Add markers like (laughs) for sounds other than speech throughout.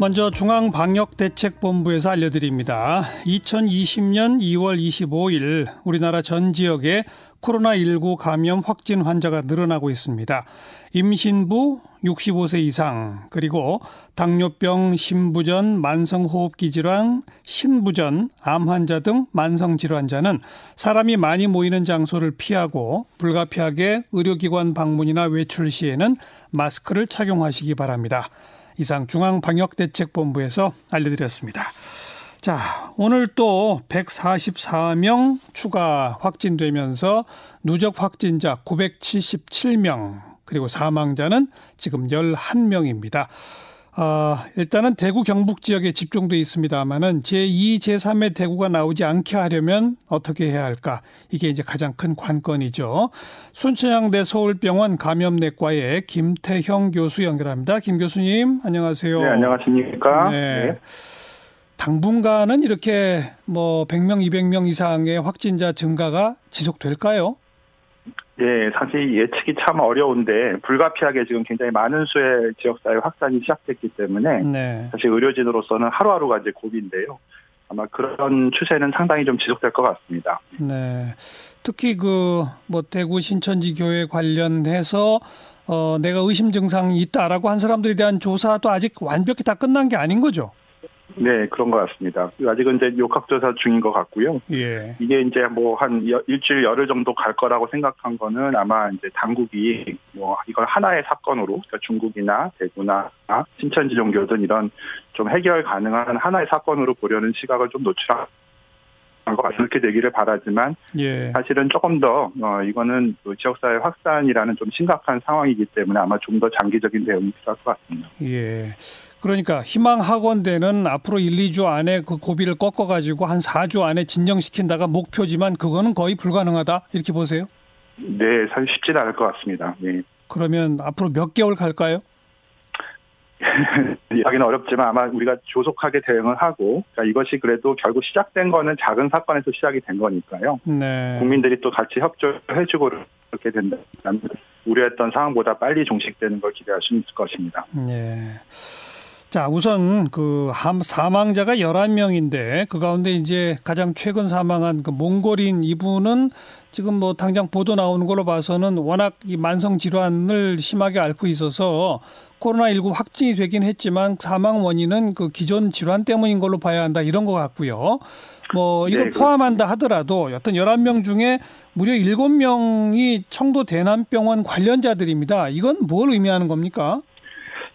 먼저 중앙방역대책본부에서 알려드립니다. 2020년 2월 25일 우리나라 전 지역에 코로나19 감염 확진 환자가 늘어나고 있습니다. 임신부 65세 이상 그리고 당뇨병, 심부전, 만성호흡기 질환, 신부전, 암 환자 등 만성 질환자는 사람이 많이 모이는 장소를 피하고 불가피하게 의료기관 방문이나 외출 시에는 마스크를 착용하시기 바랍니다. 이상 중앙방역대책본부에서 알려드렸습니다. 자, 오늘 또 144명 추가 확진되면서 누적 확진자 977명, 그리고 사망자는 지금 11명입니다. 어, 일단은 대구 경북 지역에 집중돼 있습니다만은 제2, 제3의 대구가 나오지 않게 하려면 어떻게 해야 할까? 이게 이제 가장 큰 관건이죠. 순천향대 서울병원 감염내과의 김태형 교수 연결합니다. 김 교수님, 안녕하세요. 네, 안녕하십니까? 네. 네. 당분간은 이렇게 뭐 100명, 200명 이상의 확진자 증가가 지속될까요? 예, 사실 예측이 참 어려운데 불가피하게 지금 굉장히 많은 수의 지역사회 확산이 시작됐기 때문에 네. 사실 의료진으로서는 하루하루가 이제 고비인데요. 아마 그런 추세는 상당히 좀 지속될 것 같습니다. 네. 특히 그 뭐 대구 신천지 교회 관련해서 어 내가 의심 증상이 있다라고 한 사람들에 대한 조사도 아직 완벽히 다 끝난 게 아닌 거죠? 네, 그런 것 같습니다. 아직은 이제 욕학조사 중인 것 같고요. 예. 이게 이제 뭐 한 일주일 열흘 정도 갈 거라고 생각한 거는 아마 이제 당국이 뭐 이걸 하나의 사건으로 그러니까 중국이나 대구나 신천지 종교든 이런 좀 해결 가능한 하나의 사건으로 보려는 시각을 좀 노출한 것 같습니다. 그렇게 되기를 바라지만 예. 사실은 조금 더 어, 이거는 지역사회 확산이라는 좀 심각한 상황이기 때문에 아마 좀 더 장기적인 대응이 필요할 것 같습니다. 예. 그러니까 희망 학원대는 앞으로 1, 2주 안에 그 고비를 꺾어 가지고 한 4주 안에 진정시킨다가 목표지만 그거는 거의 불가능하다 이렇게 보세요? 네, 사실 쉽지는 않을 것 같습니다. 네. 그러면 앞으로 몇 개월 갈까요? (laughs) 이야기는 어렵지만 아마 우리가 조속하게 대응을 하고 그러니까 이것이 그래도 결국 시작된 거는 작은 사건에서 시작이 된 거니까요. 네. 국민들이 또 같이 협조해주고 그렇게 된다면 우려했던 상황보다 빨리 종식되는 걸 기대할 수 있을 것입니다. 네. 자, 우선 그 사망자가 11명인데 그 가운데 이제 가장 최근 사망한 그 몽골인 이분은 지금 뭐 당장 보도 나오는 걸로 봐서는 워낙 이 만성 질환을 심하게 앓고 있어서 코로나19 확진이 되긴 했지만 사망 원인은 그 기존 질환 때문인 걸로 봐야 한다 이런 것 같고요. 뭐 이걸 네, 포함한다 하더라도 어떤 11명 중에 무려 7명이 청도 대남병원 관련자들입니다. 이건 뭘 의미하는 겁니까?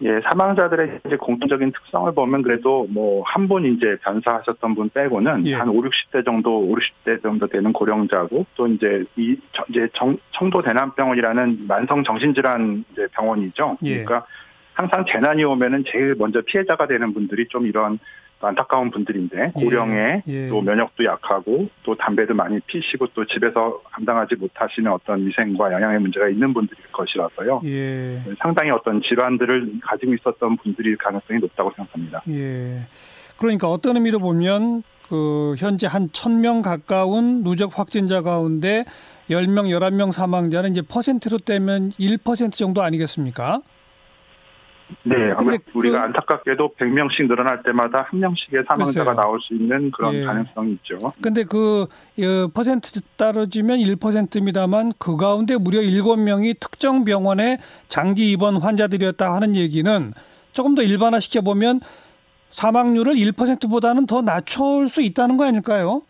예, 사망자들의 이제 공통적인 특성을 보면 그래도 뭐 한 분 이제 변사하셨던 분 빼고는 예. 한 5, 60대 정도, 5, 60대 정도 되는 고령자고 또 이제 이 이제 정, 청도 대남병원이라는 만성 정신질환 이제 병원이죠. 예. 그러니까 항상 재난이 오면은 제일 먼저 피해자가 되는 분들이 좀 이런 안타까운 분들인데 예. 고령에 예. 또 면역도 약하고 또 담배도 많이 피시고 또 집에서 감당하지 못하시는 어떤 위생과 영양의 문제가 있는 분들일 것이라서요. 예. 상당히 어떤 질환들을 가지고 있었던 분들일 가능성이 높다고 생각합니다. 예. 그러니까 어떤 의미로 보면 그 현재 한 천 명 가까운 누적 확진자 가운데 10명, 11명 사망자는 이제 퍼센트로 떼면 1% 정도 아니겠습니까? 네, 아마 우리가 그, 안타깝게도 100명씩 늘어날 때마다 한 명씩의 사망자가 글쎄요. 나올 수 있는 그런 예. 가능성이 있죠. 근데 그 어, 퍼센트 따라주면 1%입니다만 그 가운데 무려 7명이 특정 병원에 장기 입원 환자들이었다 하는 얘기는 조금 더 일반화시켜 보면 사망률을 1%보다는 더 낮출 수 있다는 거 아닐까요?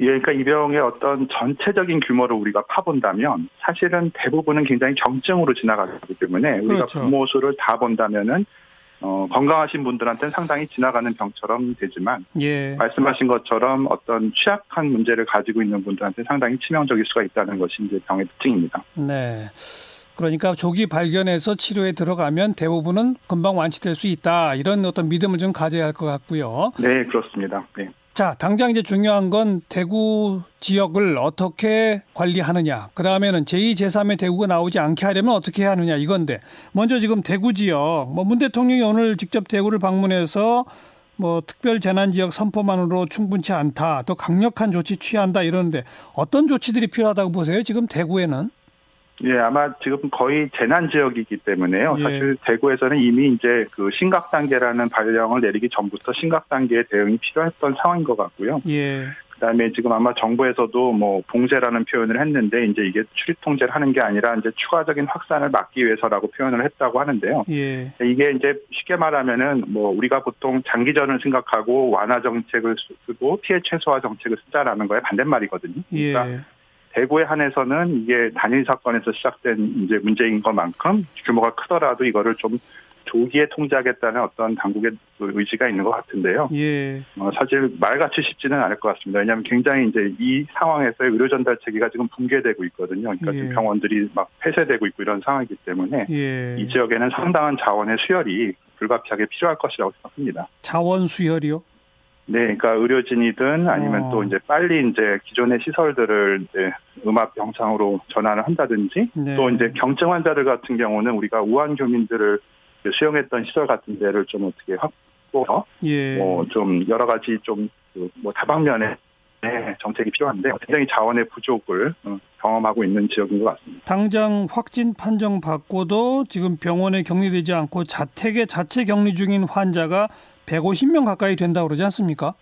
예, 그러니까 이 병의 어떤 전체적인 규모를 우리가 파본다면 사실은 대부분은 굉장히 경증으로 지나가기 때문에 우리가 그렇죠. 부모 수를 다 본다면은 어, 건강하신 분들한테는 상당히 지나가는 병처럼 되지만 예. 말씀하신 것처럼 어떤 취약한 문제를 가지고 있는 분들한테 상당히 치명적일 수가 있다는 것이 이제 병의 특징입니다. 네. 그러니까 조기 발견해서 치료에 들어가면 대부분은 금방 완치될 수 있다. 이런 어떤 믿음을 좀 가져야 할 것 같고요. 네, 그렇습니다. 네. 자, 당장 이제 중요한 건 대구 지역을 어떻게 관리하느냐. 그 다음에는 제2, 제3의 대구가 나오지 않게 하려면 어떻게 하느냐 이건데. 먼저 지금 대구 지역, 뭐 문 대통령이 오늘 직접 대구를 방문해서 뭐 특별 재난 지역 선포만으로 충분치 않다. 또 강력한 조치 취한다 이러는데 어떤 조치들이 필요하다고 보세요? 지금 대구에는? 예, 아마 지금 거의 재난 지역이기 때문에요. 예. 사실 대구에서는 이미 이제 그 심각 단계라는 발령을 내리기 전부터 심각 단계의 대응이 필요했던 상황인 것 같고요. 예. 그다음에 지금 아마 정부에서도 뭐 봉쇄라는 표현을 했는데 이제 이게 출입 통제를 하는 게 아니라 이제 추가적인 확산을 막기 위해서라고 표현을 했다고 하는데요. 예. 이게 이제 쉽게 말하면은 뭐 우리가 보통 장기전을 생각하고 완화 정책을 쓰고 피해 최소화 정책을 쓰자라는 거에 반대말이거든요. 그러니까 예. 대구에 한해서는 이게 단일 사건에서 시작된 이제 문제인 것만큼 규모가 크더라도 이거를 좀 조기에 통제하겠다는 어떤 당국의 의지가 있는 것 같은데요. 예. 어, 사실 말같이 쉽지는 않을 것 같습니다. 왜냐하면 굉장히 이제 이 상황에서 의료 전달 체계가 지금 붕괴되고 있거든요. 그러니까 예. 지금 병원들이 막 폐쇄되고 있고 이런 상황이기 때문에 예. 이 지역에는 상당한 자원의 수혈이 불가피하게 필요할 것이라고 생각합니다. 자원 수혈이요? 네, 그러니까 의료진이든 아니면 어. 또 이제 빨리 이제 기존의 시설들을 이제 음압 병상으로 전환을 한다든지 네. 또 이제 경증 환자들 같은 경우는 우리가 우한 교민들을 수용했던 시설 같은 데를 좀 어떻게 확보해서 예. 뭐좀 여러 가지 좀뭐 그 다방면에 정책이 필요한데 굉장히 자원의 부족을 어, 경험하고 있는 지역인 것 같습니다. 당장 확진 판정 받고도 지금 병원에 격리되지 않고 자택에 자체 격리 중인 환자가 150명 가까이 된다고 그러지 않습니까?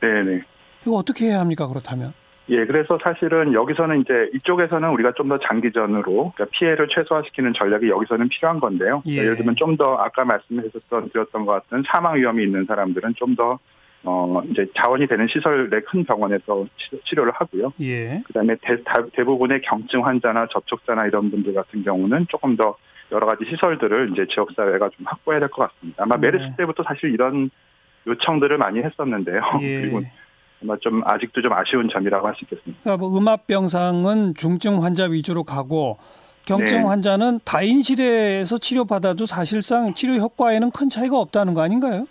네네. 이거 어떻게 해야 합니까, 그렇다면? 예, 그래서 사실은 여기서는 이제 이쪽에서는 우리가 좀 더 장기전으로 그러니까 피해를 최소화시키는 전략이 여기서는 필요한 건데요. 예. 를 들면 좀 더 아까 말씀하셨던 드렸던 것 같은 사망 위험이 있는 사람들은 좀더 어, 이제 자원이 되는 시설 내 큰 병원에서 치료를 하고요. 예. 그 다음에 대부분의 경증 환자나 접촉자나 이런 분들 같은 경우는 조금 더 여러 가지 시설들을 이제 지역사회가 좀 확보해야 될 것 같습니다. 아마 네. 메르스 때부터 사실 이런 요청들을 많이 했었는데요. (laughs) 예. 그리고 아마 좀 아직도 좀 아쉬운 점이라고 할 수 있겠습니다. 그러니까 뭐 음압병상은 중증 환자 위주로 가고 경증 네. 환자는 다인실에서 치료받아도 사실상 치료 효과에는 큰 차이가 없다는 거 아닌가요?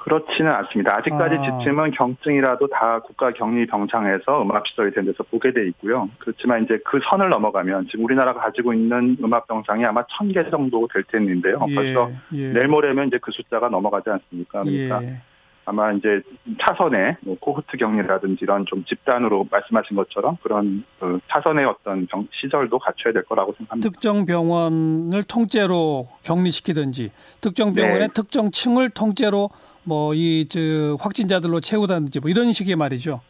그렇지는 않습니다. 아직까지 아. 지침은 경증이라도 다 국가 격리 병상에서 음압시설이 된 데서 보게 돼 있고요. 그렇지만 이제 그 선을 넘어가면 지금 우리나라가 가지고 있는 음압 병상이 아마 천 개 정도 될 텐데요. 예, 벌써 예. 내일 모레면 이제 그 숫자가 넘어가지 않습니까? 그러니까 예. 아마 이제 차선에 뭐 코호트 격리라든지 이런 좀 집단으로 말씀하신 것처럼 그런 그 차선의 어떤 병, 시설도 갖춰야 될 거라고 생각합니다. 특정 병원을 통째로 격리시키든지 특정 병원의 네. 특정 층을 통째로 뭐이저 확진자들로 채우다든지 뭐 이런 식의 말이죠.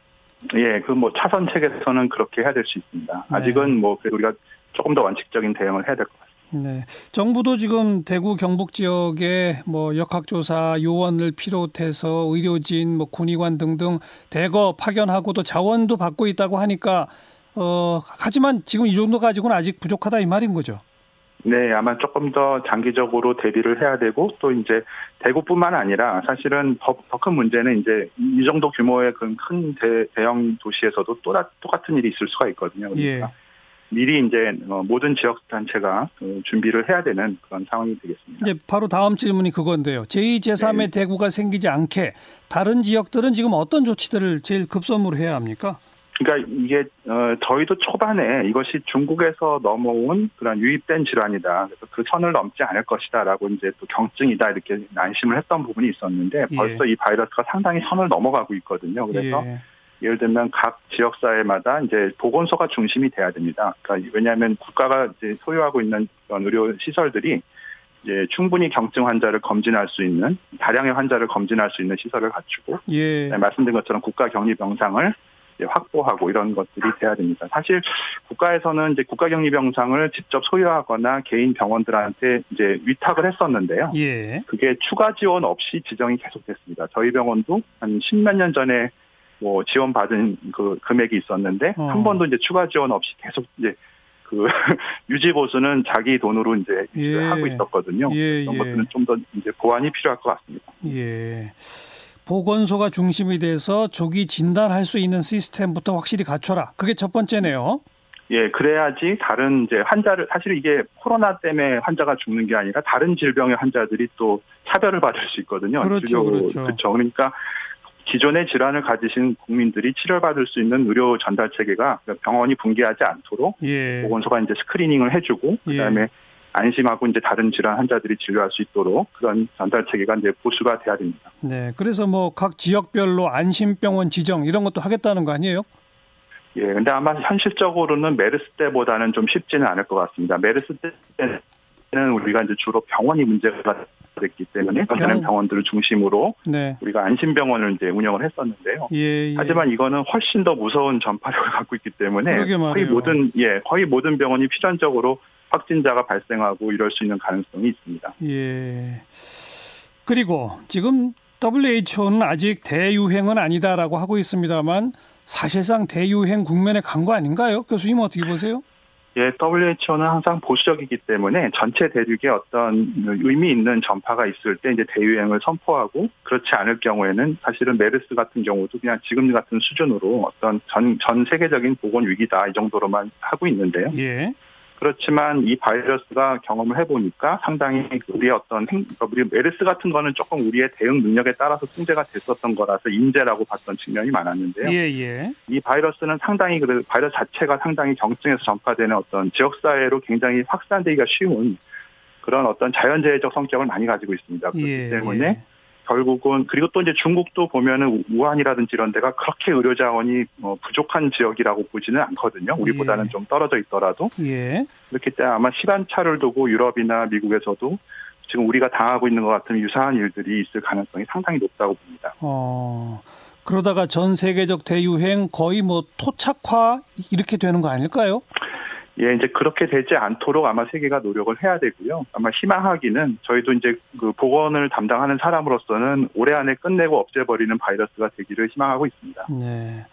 예, 그 뭐 차선 책에서는 그렇게 해야 될 수 있습니다. 네. 아직은 네. 뭐 우리가 조금 더 원칙적인 대응을 해야 될 것 같습니다. 네. 정부도 지금 대구 경북 지역에 뭐 역학조사 요원을 비롯해서 의료진, 뭐 군의관 등등 대거 파견하고도 자원도 받고 있다고 하니까 어 하지만 지금 이 정도 가지고는 아직 부족하다 이 말인 거죠. 네, 아마 조금 더 장기적으로 대비를 해야 되고 또 이제 대구뿐만 아니라 사실은 더큰 문제는 이제 이 정도 규모의 큰 대, 대형 도시에서도 또 똑같은 일이 있을 수가 있거든요. 그러니까 예. 미리 이제 어, 모든 지역 단체가 어, 준비를 해야 되는 그런 상황이 되겠습니다. 이제 바로 다음 질문이 그건데요. 제2, 제3의 네. 대구가 생기지 않게 다른 지역들은 지금 어떤 조치들을 제일 급선무로 해야 합니까? 그러니까 이게 어 저희도 초반에 이것이 중국에서 넘어온 그런 유입된 질환이다. 그래서 그 선을 넘지 않을 것이다라고 이제 또 경증이다 이렇게 난심을 했던 부분이 있었는데 예. 벌써 이 바이러스가 상당히 선을 넘어가고 있거든요. 그래서 예. 예를 들면 각 지역 사회마다 이제 보건소가 중심이 돼야 됩니다. 그러니까 왜냐하면 국가가 이제 소유하고 있는 의료 시설들이 이제 충분히 경증 환자를 검진할 수 있는 다량의 환자를 검진할 수 있는 시설을 갖추고 예. 네, 말씀드린 것처럼 국가 격리 병상을 확보하고 이런 것들이 돼야 됩니다. 사실 국가에서는 이제 국가격리병상을 직접 소유하거나 개인 병원들한테 이제 위탁을 했었는데요. 예. 그게 추가 지원 없이 지정이 계속됐습니다. 저희 병원도 한 십몇 년 전에 뭐 지원 받은 그 금액이 있었는데 어. 한 번도 이제 추가 지원 없이 계속 이제 그 (laughs) 유지 보수는 자기 돈으로 이제 예. 하고 있었거든요. 예, 그런 예. 것들은 좀 더 이제 보완이 필요할 것 같습니다. 예. 보건소가 중심이 돼서 조기 진단할 수 있는 시스템부터 확실히 갖춰라. 그게 첫 번째네요. 예, 그래야지 다른 이제 환자를 사실 이게 코로나 때문에 환자가 죽는 게 아니라 다른 질병의 환자들이 또 차별을 받을 수 있거든요. 그렇죠, 그렇죠. 그렇죠. 그러니까 기존의 질환을 가지신 국민들이 치료를 받을 수 있는 의료 전달 체계가 병원이 붕괴하지 않도록 예. 보건소가 이제 스크리닝을 해주고 그다음에 예. 안심하고 이제 다른 질환 환자들이 진료할 수 있도록 그런 전달 체계가 이제 보수가 돼야 됩니다. 네, 그래서 뭐 각 지역별로 안심병원 지정 이런 것도 하겠다는 거 아니에요? 예, 근데 아마 현실적으로는 메르스 때보다는 좀 쉽지는 않을 것 같습니다. 메르스 때는 우리가 이제 주로 병원이 문제가 됐기 때문에 그런 병원들을 중심으로 네. 우리가 안심병원을 이제 운영을 했었는데요. 예, 예. 하지만 이거는 훨씬 더 무서운 전파력을 (laughs) 갖고 있기 때문에 거의 모든 예 거의 모든 병원이 필연적으로 확진자가 발생하고 이럴 수 있는 가능성이 있습니다. 예. 그리고 지금 WHO는 아직 대유행은 아니다라고 하고 있습니다만 사실상 대유행 국면에 간 거 아닌가요? 교수님 어떻게 보세요? 예, WHO는 항상 보수적이기 때문에 전체 대륙에 어떤 의미 있는 전파가 있을 때 이제 대유행을 선포하고 그렇지 않을 경우에는 사실은 메르스 같은 경우도 그냥 지금 같은 수준으로 어떤 전, 전 세계적인 보건 위기다 이 정도로만 하고 있는데요. 예. 그렇지만 이 바이러스가 경험을 해보니까 상당히 우리의 어떤 행, 우리 메르스 같은 거는 조금 우리의 대응 능력에 따라서 통제가 됐었던 거라서 인재라고 봤던 측면이 많았는데요. 예, 예. 이 바이러스는 상당히 그 바이러스 자체가 상당히 경증에서 전파되는 어떤 지역사회로 굉장히 확산되기가 쉬운 그런 어떤 자연재해적 성격을 많이 가지고 있습니다. 그렇기 예, 때문에 예. 결국은 그리고 또 이제 중국도 보면은 우한이라든지 이런 데가 그렇게 의료 자원이 뭐 부족한 지역이라고 보지는 않거든요. 우리보다는 예. 좀 떨어져 있더라도 예. 그렇기 때문에 아마 시간 차를 두고 유럽이나 미국에서도 지금 우리가 당하고 있는 것 같은 유사한 일들이 있을 가능성이 상당히 높다고 봅니다. 어. 그러다가 전 세계적 대유행 거의 뭐 토착화 이렇게 되는 거 아닐까요? 예, 이제 그렇게 되지 않도록 아마 세계가 노력을 해야 되고요. 아마 희망하기는 저희도 이제 그 보건을 담당하는 사람으로서는 올해 안에 끝내고 없애버리는 바이러스가 되기를 희망하고 있습니다. 네.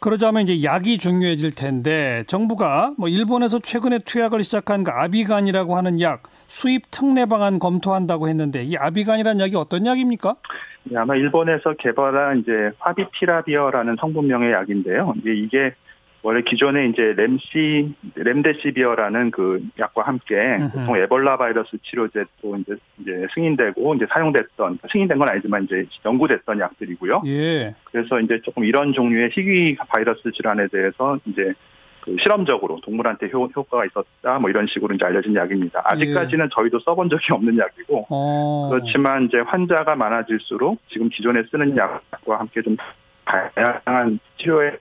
그러자면 이제 약이 중요해질 텐데 정부가 뭐 일본에서 최근에 투약을 시작한 그 아비간이라고 하는 약 수입 특례 방안 검토한다고 했는데 이 아비간이라는 약이 어떤 약입니까? 네, 아마 일본에서 개발한 이제 파비피라비어라는 성분명의 약인데요. 이제 이게 원래 기존에 이제 렘시 렘데시비어라는 그 약과 함께 보통 에볼라 바이러스 치료제 또 이제 이제 승인되고 이제 사용됐던 승인된 건 아니지만 이제 연구됐던 약들이고요. 예. 그래서 이제 조금 이런 종류의 희귀 바이러스 질환에 대해서 이제 그 실험적으로 동물한테 효, 효과가 있었다 뭐 이런 식으로 이제 알려진 약입니다. 아직까지는 예. 저희도 써본 적이 없는 약이고 어. 그렇지만 이제 환자가 많아질수록 지금 기존에 쓰는 약과 함께 좀 다양한 치료에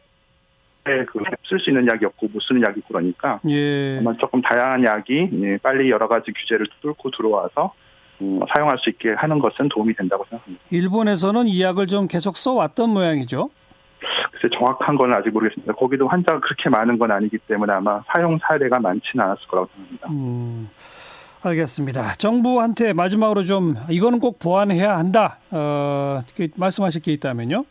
그쓸 수 있는 약이 없고 못 쓰는 약이 그러니까 예. 아마 조금 다양한 약이 예, 빨리 여러 가지 규제를 뚫고 들어와서 음, 사용할 수 있게 하는 것은 도움이 된다고 생각합니다. 일본에서는 이 약을 좀 계속 써왔던 모양이죠. 글쎄 정확한 건 아직 모르겠습니다. 거기도 환자가 그렇게 많은 건 아니기 때문에 아마 사용 사례가 많지는 않았을 거라고 생각합니다. 음, 알겠습니다. 정부한테 마지막으로 좀 이거는 꼭 보완해야 한다. 어, 말씀하실 게 있다면요.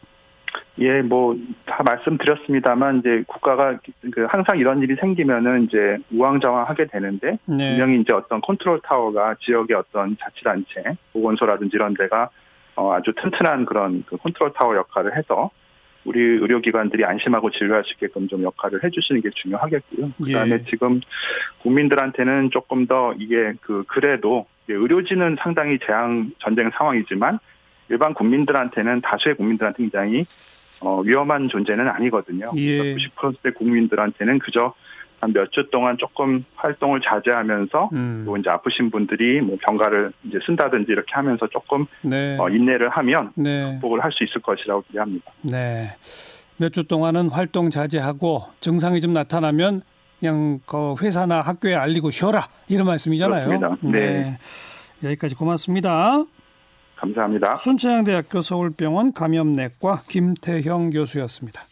예, 뭐 다 말씀드렸습니다만 이제 국가가 그 항상 이런 일이 생기면은 이제 우왕좌왕하게 되는데 네. 분명히 이제 어떤 컨트롤 타워가 지역의 어떤 자치단체, 보건소라든지 이런 데가 어 아주 튼튼한 그런 그 컨트롤 타워 역할을 해서 우리 의료기관들이 안심하고 진료할 수 있게끔 좀 역할을 해주시는 게 중요하겠고요. 그다음에 예. 지금 국민들한테는 조금 더 이게 그 그래도 의료진은 상당히 재앙 전쟁 상황이지만 일반 국민들한테는 다수의 국민들한테 굉장히 어, 위험한 존재는 아니거든요. 예. 90%의 국민들한테는 그저 한 몇 주 동안 조금 활동을 자제하면서 음. 또 이제 아프신 분들이 뭐 병가를 이제 쓴다든지 이렇게 하면서 조금 네. 어, 인내를 하면 네. 극복을 할 수 있을 것이라고 기대합니다. 네. 몇 주 동안은 활동 자제하고 증상이 좀 나타나면 그냥 그 회사나 학교에 알리고 쉬어라 이런 말씀이잖아요. 그렇습니다. 네. 네. 여기까지 고맙습니다. 감사합니다. 순천향대학교 서울병원 감염내과 김태형 교수였습니다.